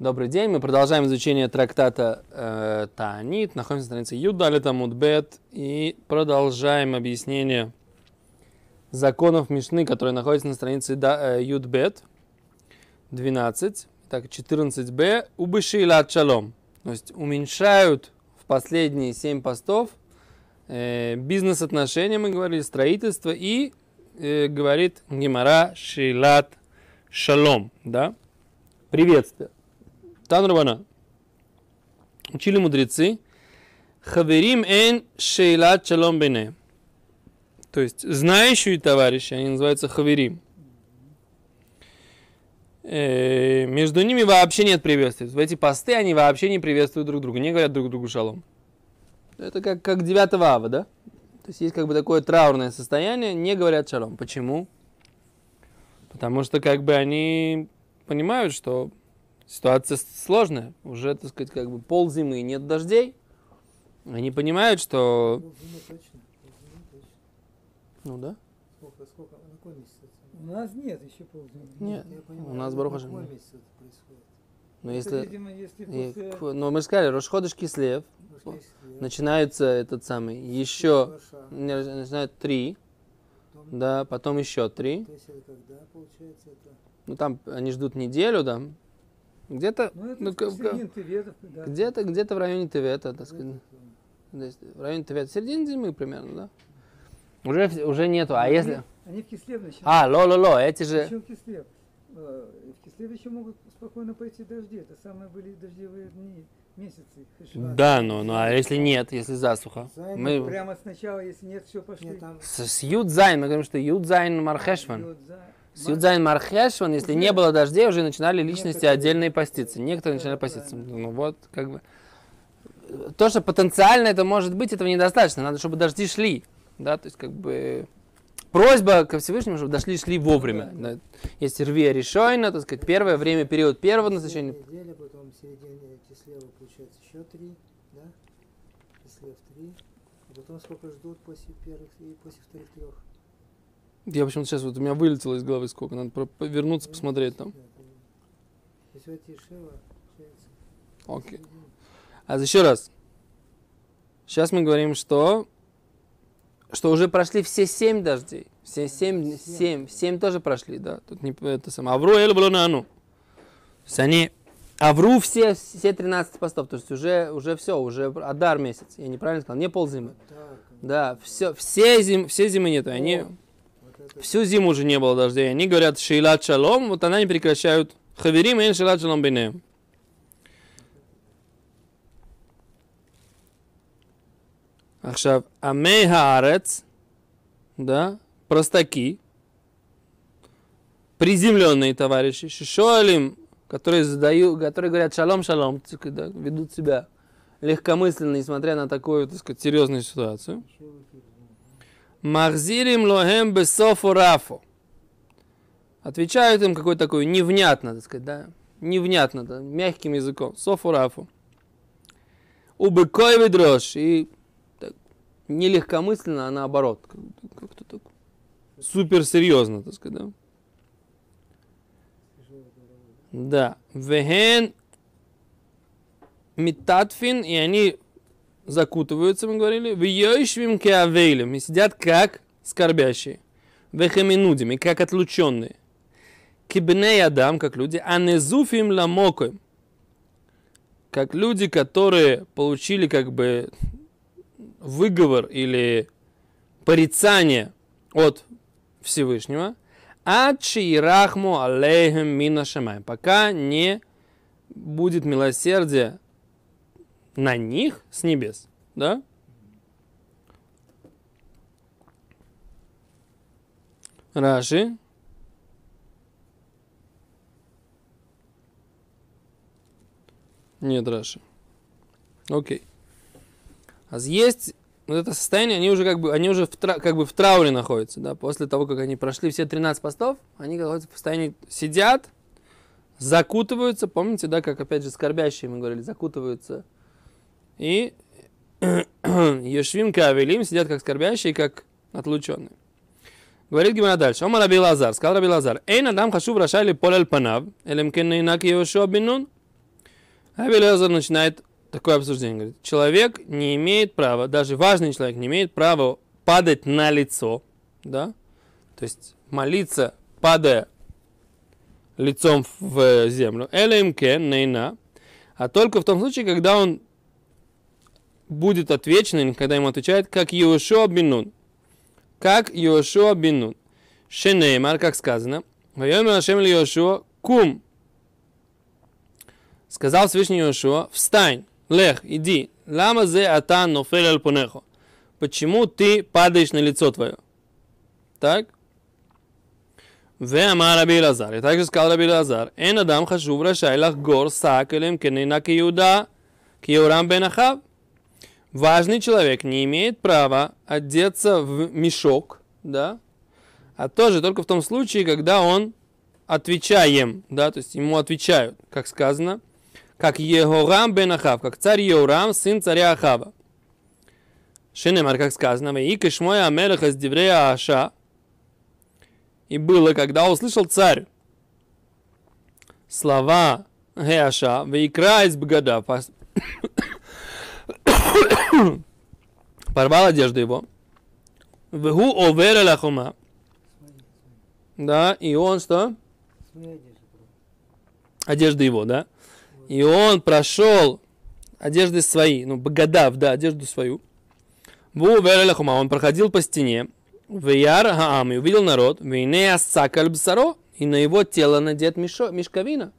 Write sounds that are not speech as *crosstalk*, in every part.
Добрый день, мы продолжаем изучение трактата э, Таанит, находимся на странице Юдали Тамудбет и продолжаем объяснение законов Мишны, которые находятся на странице да, э, Юдбет 12, так 14b, убышилат шалом, то есть уменьшают в последние 7 постов э, бизнес-отношения, мы говорили, строительство и э, говорит Гимара Шилат Шалом, да, приветствие. Танрабана. Учили мудрецы. Хаверим эн шейлат шалом бене. То есть знающие товарищи, они называются хаверим. Э, между ними вообще нет приветствия. В эти посты они вообще не приветствуют друг друга, не говорят друг другу шалом. Это как, как 9 ава, да? То есть есть как бы такое траурное состояние, не говорят шалом. Почему? Потому что как бы они понимают, что Ситуация сложная. Уже, так сказать, как бы пол зимы нет дождей. Они понимают, что... Ну да. Сколько, сколько, на какой месяц? У нас нет еще ползимы. Нет, Я понимаю, у нас на Баруха же- месяц это происходит? Но Это, если... видимо, если и после... к- но мы же сказали, Рошходыш Кислев, если- начинается этот самый, еще, начинают три, потом- да, потом еще три. То есть это когда получается это? Ну там они ждут неделю, да. Где-то, Ну, ну, ну, Теветов, да. где-то, где-то в районе Тевета, так сказать. Это, То есть в районе Тевета, середине зимы примерно, да. Уже, уже нету, а если... Они в Кислев начинают. А, ло-ло-ло, эти же... Еще в Кислев. Э, В Кислев еще могут спокойно пойти дожди. Это самые были дождевые дни, месяцы. Хешват. Да, но, ну а если нет, если засуха? Займ, Мы Прямо сначала, если нет, все пошли. Нет, там с, с Юдзайн, мы говорим, что Юдзайн Мархешван. Йод, за- С Юдзайн Мархешван, если не было дождей, уже начинали личности отдельные поститься. Некоторые начинали поститься. Ну вот, как бы. То, что потенциально это может быть, этого недостаточно. Надо, чтобы дожди шли. Да, то есть, как бы, просьба ко Всевышнему, чтобы дошли, шли вовремя. Да. Есть рви решойно, так сказать, первое время, период первого назначения. неделя, потом в середине Кислева получается еще три, да? Кислев три. А потом сколько ждут после первых и после вторых трех? Я почему-то сейчас вот у меня вылетело из головы сколько. Надо вернуться, посмотреть там. Да, Окей. середина. А еще раз. Сейчас мы говорим, что что уже прошли все семь дождей. Все семь, семь, семь тоже прошли, да. Тут не это самое. Авру эль блонану. То есть они Авру все, все 13 постов. То есть уже, уже все, уже Адар месяц. Я неправильно сказал, не ползимы. Так, Да, все, все, зим, все зимы нету. Они, Всю зиму уже не было дождей. Они говорят Шейлат Шалом, вот она не прекращают. Хаверим и Шейлат Шалом Бинеем. Ахшав, Амей арец, да, простаки, приземленные товарищи, Шишолим, которые задают, которые говорят шалом, шалом, ведут себя легкомысленно, несмотря на такую, так сказать, серьезную ситуацию. Махзирим лохем бесофу рафу. Отвечают им какой-то такой невнятно, так сказать, да, невнятно, да, мягким языком, софу рафу. Убыкой ведрош, и так, не а наоборот, как- как-то так супер серьезно, так сказать, да. Да. Вехен митатфин, и они закутываются, мы говорили, в йойшвим кеавейлем, и сидят как скорбящие. Вехеминудим, и как отлученные. Кибней адам, как люди, а незуфим ламокой, как люди, которые получили как бы выговор или порицание от Всевышнего, Ачи рахму алейхем мина шамай. Пока не будет милосердие на них с небес. Да? Раши. Нет, Раши. Окей. А есть вот это состояние, они уже как бы, они уже в, тра- как бы в трауре находятся, да, после того, как они прошли все 13 постов, они находятся в состоянии, сидят, закутываются, помните, да, как опять же скорбящие, мы говорили, закутываются, и *clears throat* Ешвим Кавелим сидят как скорбящие, как отлученные. Говорит Гимара дальше. Омар Раби Лазар, сказал Раби Лазар, Эйн адам хашув рашай ли поль аль панав, элем кен нейнак Йошуа бен Нун. Абелезер начинает такое обсуждение. Говорит, человек не имеет права, даже важный человек не имеет права падать на лицо, да, то есть молиться, падая лицом в землю. Элемке, нейна, а только в том случае, когда он будет отвечен, когда ему отвечает, как Йошуа бин Как Йошуа бин Нун. Шенеймар, как сказано, Вайомер Ашем ли Йошуа, кум. Сказал Всевышний Йошуа, встань, лех, иди, лама зе ата нофель аль понехо. Почему ты падаешь на лицо твое? Так? ואמר רבי אלעזר, также сказал רבי אלעזר, אין אדם חשוב רשאי לחגור שק אלא אם כן אינה כיהודה, כיהורם בן אחאב. Важный человек не имеет права одеться в мешок, да, а тоже только в том случае, когда он отвечаем, да, то есть ему отвечают, как сказано, как Егорам бен Ахав, как царь Еурам, сын царя Ахава. Шенемар, как сказано, и кишмоя амелеха с деврея Аша, и было, когда услышал царь слова Геаша, Вейкра из Бгада, *coughs* порвал одежду его, Вегу овер лахума, да, и он что? Одежда его, да? И он прошел одежды свои, ну, Бгадав, да, одежду свою. Ву овер лахума, он проходил по стене, Вияр Хаам, и увидел народ, Вейне Асакаль Бсаро, и на его тело надет мешковина.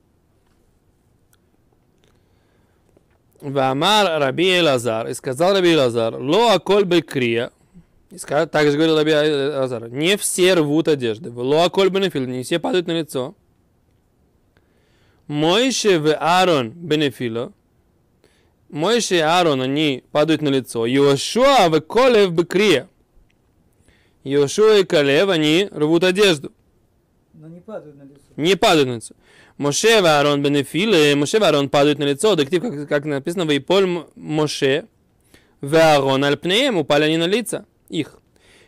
Вамар Раби Элазар, и сказал Раби Элазар, Ло Аколь Бекрия, и сказал, так же говорил Раби Элазар, не все рвут одежды, Ло Аколь Бенефил, не все падают на лицо. Мойше в Аарон Бенефило, Мойше и Аарон, они падают на лицо. Йошуа в Колев Бекрия, Йошуа и Калев, они рвут одежду. Но не падают на лицо. Не падают на лицо. Моше и Аарон бенефилы, Моше и Аарон падают на лицо, дектив, как, как написано, Вейполь Моше, в Аарон альпнеем, упали они на лица их.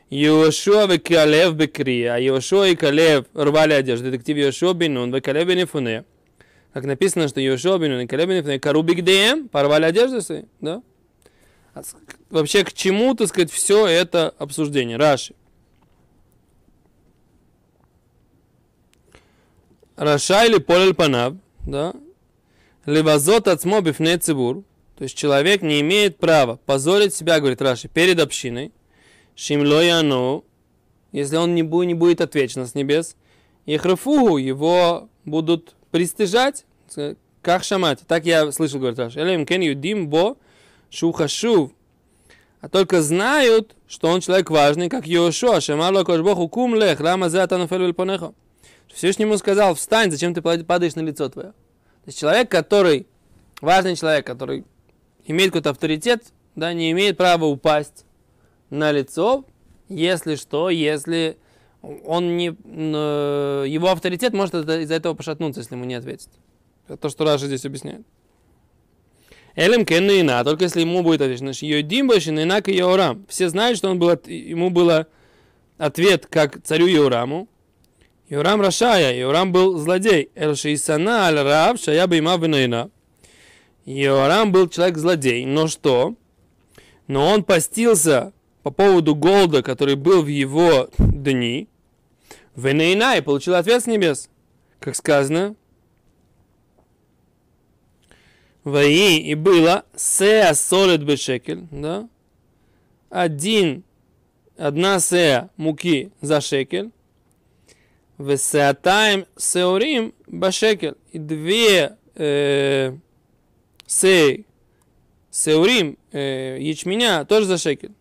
Йошуа и Калев бекрия, а Йошуа и Калев рвали одежду, дектив Йошуа бенун, в Калев бенефуне. Как написано, что Йошуа бенун и Калев бенефуне, кару бигдеем, порвали одежду свои, да? А Вообще, к чему, так сказать, все это обсуждение? Раши. Рашай или полель панав, да, левазот ацмо бифне цибур, то есть человек не имеет права позорить себя, говорит Раши, перед общиной, шимло яну, если он не будет, не будет отвечен с небес, и храфугу его будут пристыжать, как шамать. Так я слышал, говорит Раши. Элем кен юдим бо шухашув. А только знают, что он человек важный, как Йошуа, шамарло кошбоху кум лех, лама зе атану понехо. Всевышнему сказал, встань, зачем ты падаешь на лицо твое. То есть человек, который, важный человек, который имеет какой-то авторитет, да, не имеет права упасть на лицо, если что, если он не, э, его авторитет может из-за этого пошатнуться, если ему не ответить. Это то, что Раша здесь объясняет. Элем кенна, только если ему будет отвечено. Йодим инак и Йорам. Все знают, что он был, ему было ответ как царю Йораму. יורם רשע היה, Йорам был злодей. אלא שהתענה על רעב, שהיה בימיו ונענה. Йорам был человек злодей. Но что? Но он постился по поводу голода, который был в его дни. ונענה и получил ответ с небес. Как сказано, ויהי и было סאה סולת בשקל, да? Один, одна сеа муки за шекель. Весеатаем сеорим башекель. И две э, сеи, сеорим, э, ячменя тоже за шекель.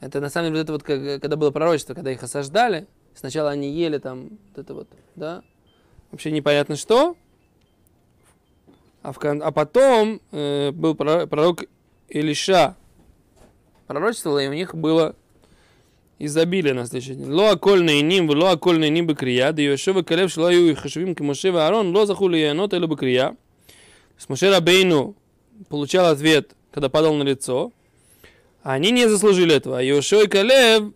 Это на самом деле это вот, как- когда было пророчество, когда их осаждали, сначала они ели там вот это вот, да, вообще непонятно что, а, в а потом э, был пророк, Илиша. Пророчествовал, и у них было изобилие на следующий день. Ло акольный ним, ло акольный ним бекрия, да Йошуа калев шло ю хашвим Моше Аарон, ло захули янот или бекрия. То есть Моше Рабейну получал ответ, когда падал на лицо, они не заслужили этого. А Йошуа и Калев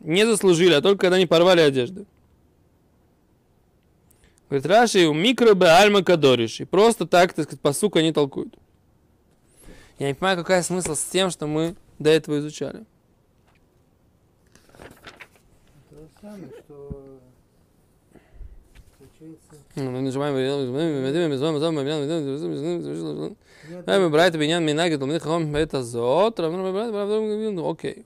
не заслужили, а только когда они порвали одежды. Говорит, Раши, у микробе альма кадориш. И просто так, так сказать, по суку они толкуют. Я не понимаю, какой смысл с тем, что мы до этого изучали. То самое, что мы нажимаем Брайт Биньян Минаги, Талмин Хахам, это Зот, Рамир Брайт, Брайт, окей.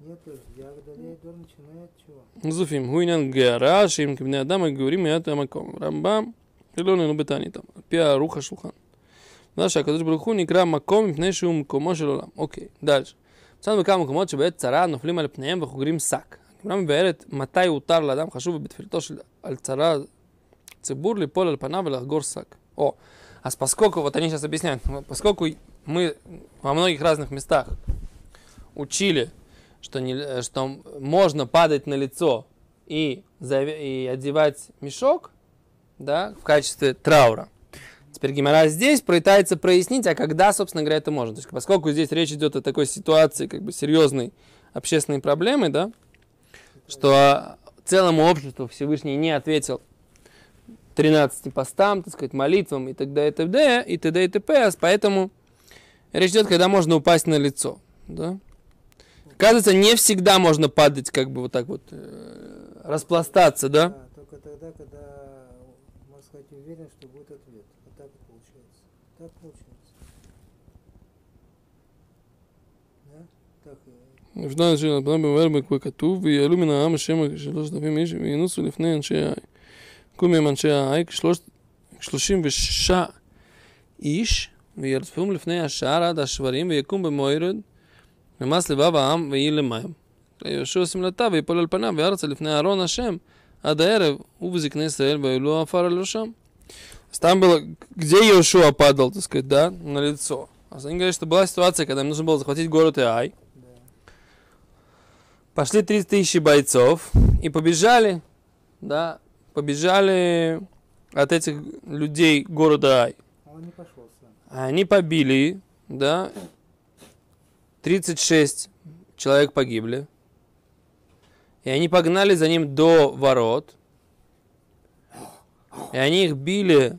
Нет, я далее Гор начинает чего? Зуфим, Хуйнян Гараш, им говорим Адама, Гурим, Ят Амаком, Рамбам, Илон и Бетани там, Пиа Руха Шулхан. Наша Кадыш Бруху, Никра Маком, Пнешиум, Комошелолам, окей, дальше. מקומו של עולם. אוקיי, דלש. מצאנו בכמה מקומות שבעת צרה נופלים על פניהם וחוגרים שק. הגמרא מבארת מתי הותר לאדם חשוב בתפילתו של על צרה ציבור ליפול על פניו ולחגור שק. О, а поскольку, вот они сейчас объясняют, поскольку мы во многих разных местах учили, что, не, что можно падать на лицо и, зави- и одевать мешок, да, в качестве траура. Теперь Гимара здесь пытается прояснить, а когда, собственно говоря, это можно. То есть, поскольку здесь речь идет о такой ситуации, как бы серьезной общественной проблемы, да, что целому обществу Всевышний не ответил 13 постам, так сказать, молитвам и т.д. и т.д. и т.д. и т.п. Поэтому речь идет, когда можно упасть на лицо, да. Оказывается, не всегда можно падать, как бы вот так вот, э, распластаться, да? Да, только тогда, когда, можно сказать, уверен, что будет ответ. Вот так вот получается. Так получается. Да? Так и לפני אנשי רבנם במאמר כבר כתוב, ויעלו מן העם השם שלושת אלפים איש, וינוסו לפני אנשי האי. יקום מהם אנשי האי כשלושים ושישה איש, וירדפום לפני השער עד השברים, ויקום במוירד, ומס לבב העם, ויהי למים. ויהושע שמלתה, ויפול על פניו, וארצה לפני אהרון השם, עד הערב, ובזקני ישראל, ויעלו עפר על ראשם. Там было, где Иошуа падал, так сказать, да, на лицо. А они говорят, что была ситуация, когда им нужно было захватить город Иай. Пошли 30 тысяч бойцов и побежали, да, побежали от этих людей города Ай. А он не пошел сам. А Они побили, да, 36 человек погибли. И они погнали за ним до ворот. И они их били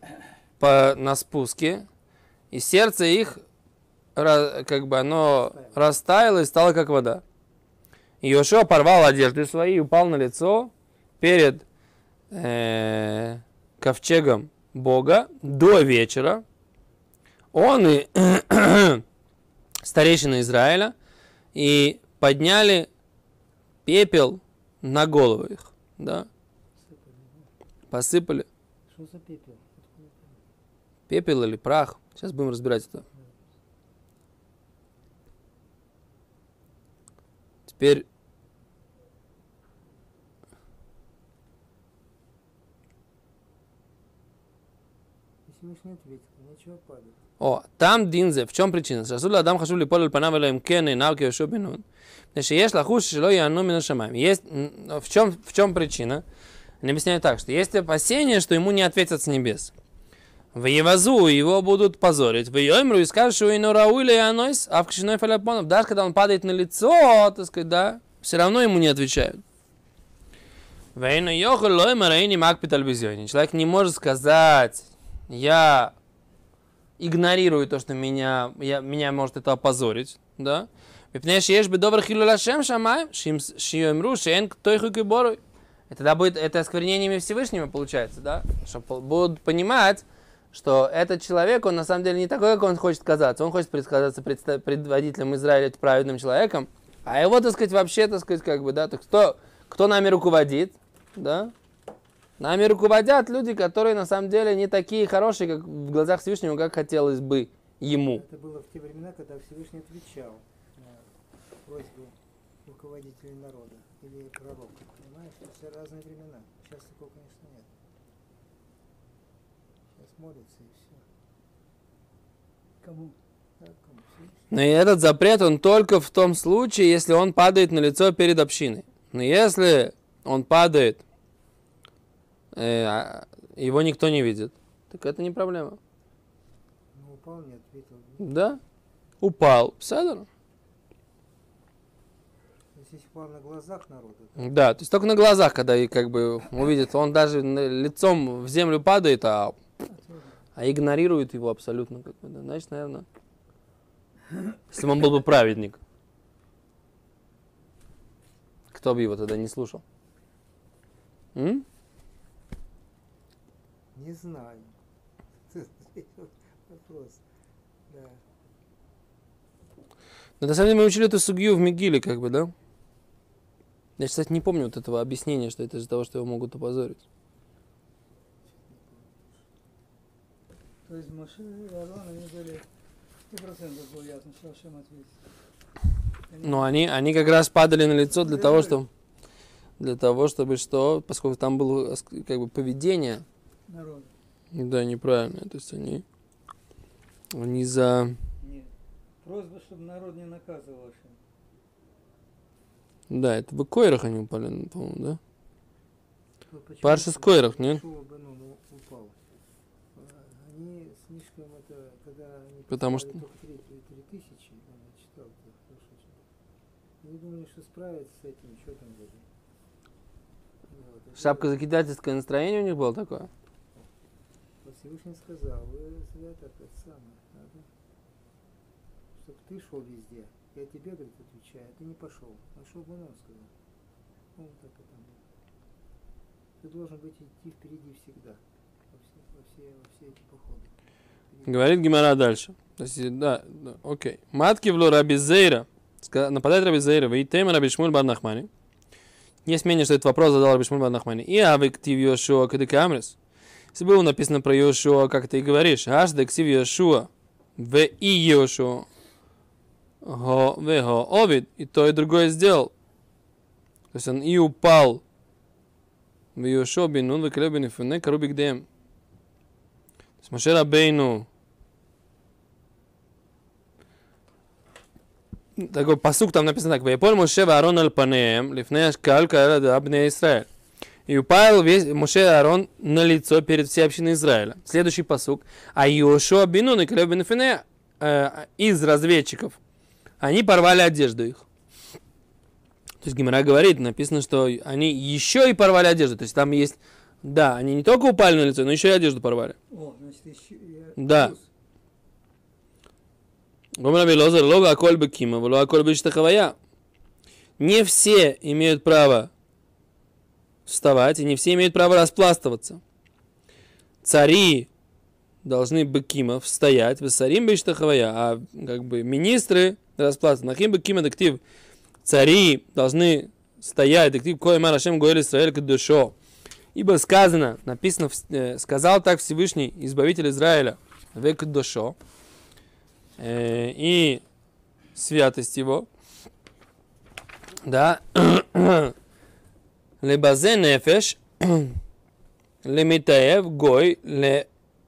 по, на спуске. И сердце их, как бы оно растаяло и стало как вода. И Йошуа порвал одежды свои упал на лицо перед э, ковчегом Бога до вечера. Он и *coughs* старейшины Израиля и подняли пепел на головы их, да. посыпали Что за пепел? Откуда это? пепел или прах. Сейчас будем разбирать это. Теперь И Всевышний ответил, нечего падать. О, там דין В чем причина? שאסור לאדם חשוב ליפול על פניו אלא אם כן עיניו כיהושע בן נון. מפני שיש לחוש שלא יענו מן השמיים. Есть, м, в, чем, в чем причина? Они объясняют так, что есть опасение, что ему не ответят с небес. В Евазу его будут позорить. В Йоймру и скажешь, что ину рауили и анойс, а в кшиной фаляпонов. Даже когда он падает на лицо, так сказать, да, все равно ему не отвечают. Вейну йоху и не маг Человек не может сказать, я игнорирую то, что меня, я, меня может это опозорить, да? Мипнеш ешь бы добрых хилюляшем шамай, шиемру шен кто их и и тогда будет это осквернениями Всевышними, получается, да? Что пол- будут понимать, что этот человек, он на самом деле не такой, как он хочет казаться. Он хочет предсказаться предводителем Израиля, праведным человеком, а его, так сказать, вообще, так сказать, как бы, да, так кто, кто нами руководит, да? Нами руководят люди, которые на самом деле не такие хорошие, как в глазах Всевышнего, как хотелось бы ему. Это было в те времена, когда Всевышний отвечал на просьбы руководителей народа или пророков. Понимаешь, это все разные времена. Сейчас такого, конечно, нет. Сейчас молятся и все. Кому? Но и этот запрет, он только в том случае, если он падает на лицо перед общиной. Но если он падает, э, а его никто не видит, так это не проблема. Ну, упал, не ответил. Да? Упал. Седер. Если упал на глазах народа, Да, то есть только на глазах, когда и как бы увидит, он даже лицом в землю падает, а, а игнорирует его абсолютно. Как бы, да. Значит, наверное, если бы он был бы праведник, кто бы его тогда не слушал? М? не знаю. *laughs* Вопрос. Да. Но на самом деле мы учили эту сугью в Мигиле, как бы, да? Я, кстати, не помню вот этого объяснения, что это из-за того, что его могут опозорить. То есть Моше и Аарон, они были сто процентов было ясно, что Ашем ответит. Они- Но они, они как раз падали на лицо для того, что для того, чтобы что, поскольку там было как бы поведение, Народ. да, неправильное, то есть они, они за, Нет. Просьба, чтобы народ не наказывал Ашем. Да, это в Койрах они упали, ну, по-моему, да? Ну, почему Парши с Койрах, нет? Шуа бен Нун у- упал? Они слишком это, когда они Потому что- только три, три, три тысячи, он читал это хорошо читал. Они думали, что справятся с этим, что там будет. Вот, это Шапка закидательское настроение у них было такое? Всевышний сказал, вы зря так это самое, надо, чтобы ты шел везде. Я тебе, говорит, отвечаю, ты не пошел. А шел бы он сказал. Ну, вот так это было. Ты должен быть идти впереди всегда. Во все, во все, во все эти походы. Впереди. Говорит Гимара дальше. То есть, да, да, окей. Матки в Раби Зейра. Ска- Нападает Раби Зейра. Вы тема Раби Шмуль бар Нахмани. Есть мнение, что этот вопрос задал Раби Шмуль бар Нахмани. И авиктив Йошуа Кадекамрис. Если было написано про Йошуа, как ты и говоришь. Аш дексив Йошуа. В и Йошуа. Го, в го, овид. И то, и другое сделал. То есть он и упал. В Йошуа бин Нун, в Калебин и Фуне, Карубик Дем. То есть Моше Рабейну такой посук там написано так. Вейполь Моше Аарон аль панеем, лифней ашкаль каэра абне Израиль. И упал весь Моше и Аарон на лицо перед всей общиной Израиля. Следующий посук. А Йошуа бинун и Калеб бен Фине, э, из разведчиков, они порвали одежду их. То есть Гимара говорит, написано, что они еще и порвали одежду. То есть там есть, да, они не только упали на лицо, но еще и одежду порвали. О, значит, еще... Э, да. Не все имеют право вставать, и не все имеют право распластываться. Цари должны бекимов стоять, высарим бештахавая, а как бы министры распластываться. Нахим бекима дектив. Цари должны стоять, дектив кое марашем гоэль Исраэль кадушо. Ибо сказано, написано, э, сказал так Всевышний, Избавитель Израиля, век душо, э, и святость его, да, *coughs* лебазе нефеш, *coughs* лемитаев гой,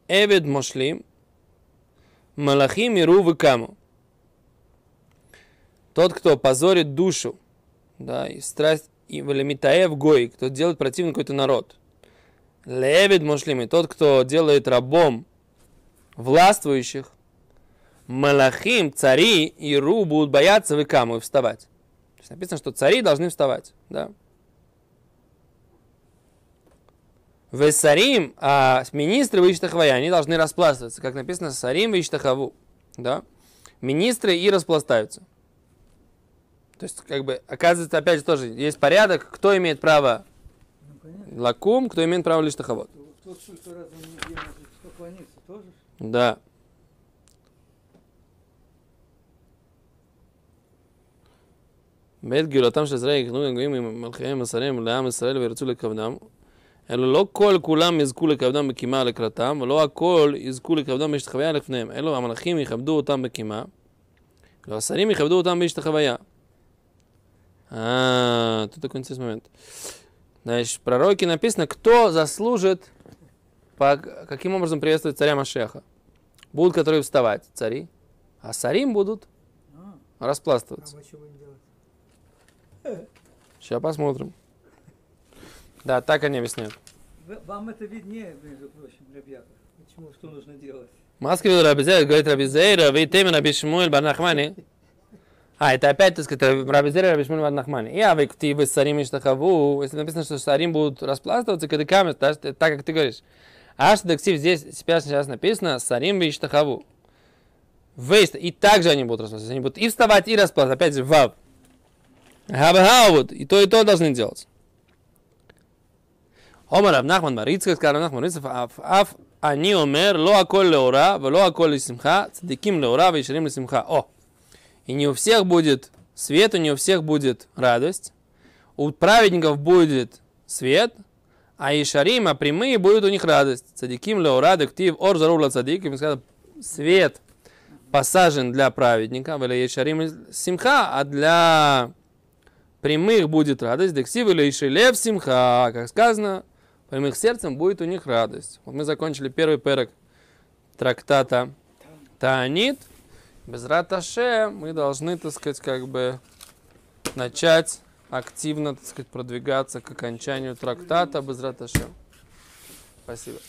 леэвед мошлим, малахим и рувы каму. Тот, кто позорит душу, да, и страсть, и лемитаев гой, кто делает противный какой-то народ. Леэвед мошлим, и тот, кто делает рабом властвующих, Малахим, цари и Ру будут бояться выкаму и вставать. То есть написано, что цари должны вставать. Да? Весарим, а министры Виштахвая, они должны распластываться. Как написано, Сарим Виштахаву. Да? Министры и распластаются. То есть, как бы, оказывается, опять же, тоже есть порядок, кто имеет право Ну, понятно. лакум, кто имеет право лиштахавод. Тот, что раз в неделю может поклониться, тоже? ж? Да. בעת גאולתם של ישראל יקנו גויים עם מלכיהם ושריהם לעם ישראל וירצו לכבדם, אלא לא כל כולם יזכו לכבדם בקימה לקראתם, ולא הכל יזכו לכבדם בהשתחוויה לפניהם, אלו המלאכים יכבדו אותם בקימה, ולא השרים יכבדו אותם בהשתחוויה. А, тут такой интересный момент. Значит, в пророке написано, кто заслужит, по, каким образом приветствовать царя Машеха. Будут, которые вставать, цари, а сарим будут А, А распластываться. мы что будем делать? Сейчас посмотрим. Да, так они объясняют. вам это виднее, между прочим, ребята, Почему? что нужно делать. Маски говорит Раби Зейр, говорит Раби Зейр, вы темен Раби Шмуэль Барнахмани. *laughs* А, это опять, так сказать, Раби Зера, Раби Шмуль Нахмани. И авик ты вы сарим штахаву, если написано, что сарим будут распластываться, когда камень, так, так как ты говоришь. Аш дексив здесь сейчас, сейчас написано сарим и штахаву. Вейст, и также они будут распластываться. Они будут и вставать, и распластываться. Опять же, вав. Хабхаут, и то, и то должны делать. Омар Рав Нахман Барицкак, сказал Рав Нахман Барицкак, аф, аф, אני אומר, לא הכל לאורה ולא הכל לשמחה, צדיקים לאורה וישרים לשמחה. О, и не у всех будет свет, и не у всех будет радость. У праведников будет свет, а Ишарим, а прямые, будет у них радость. Цадиким леора дектив ор зарула цадик. И сказано, свет посажен для праведника, или Ишарим симха, а для прямых будет радость. Дексив или Ишелев симха, как сказано, прямых сердцем будет у них радость. Вот мы закончили первый перек трактата Таанит. Без раташе мы должны, так сказать, как бы начать активно, так сказать, продвигаться к окончанию трактата без раташе. Спасибо.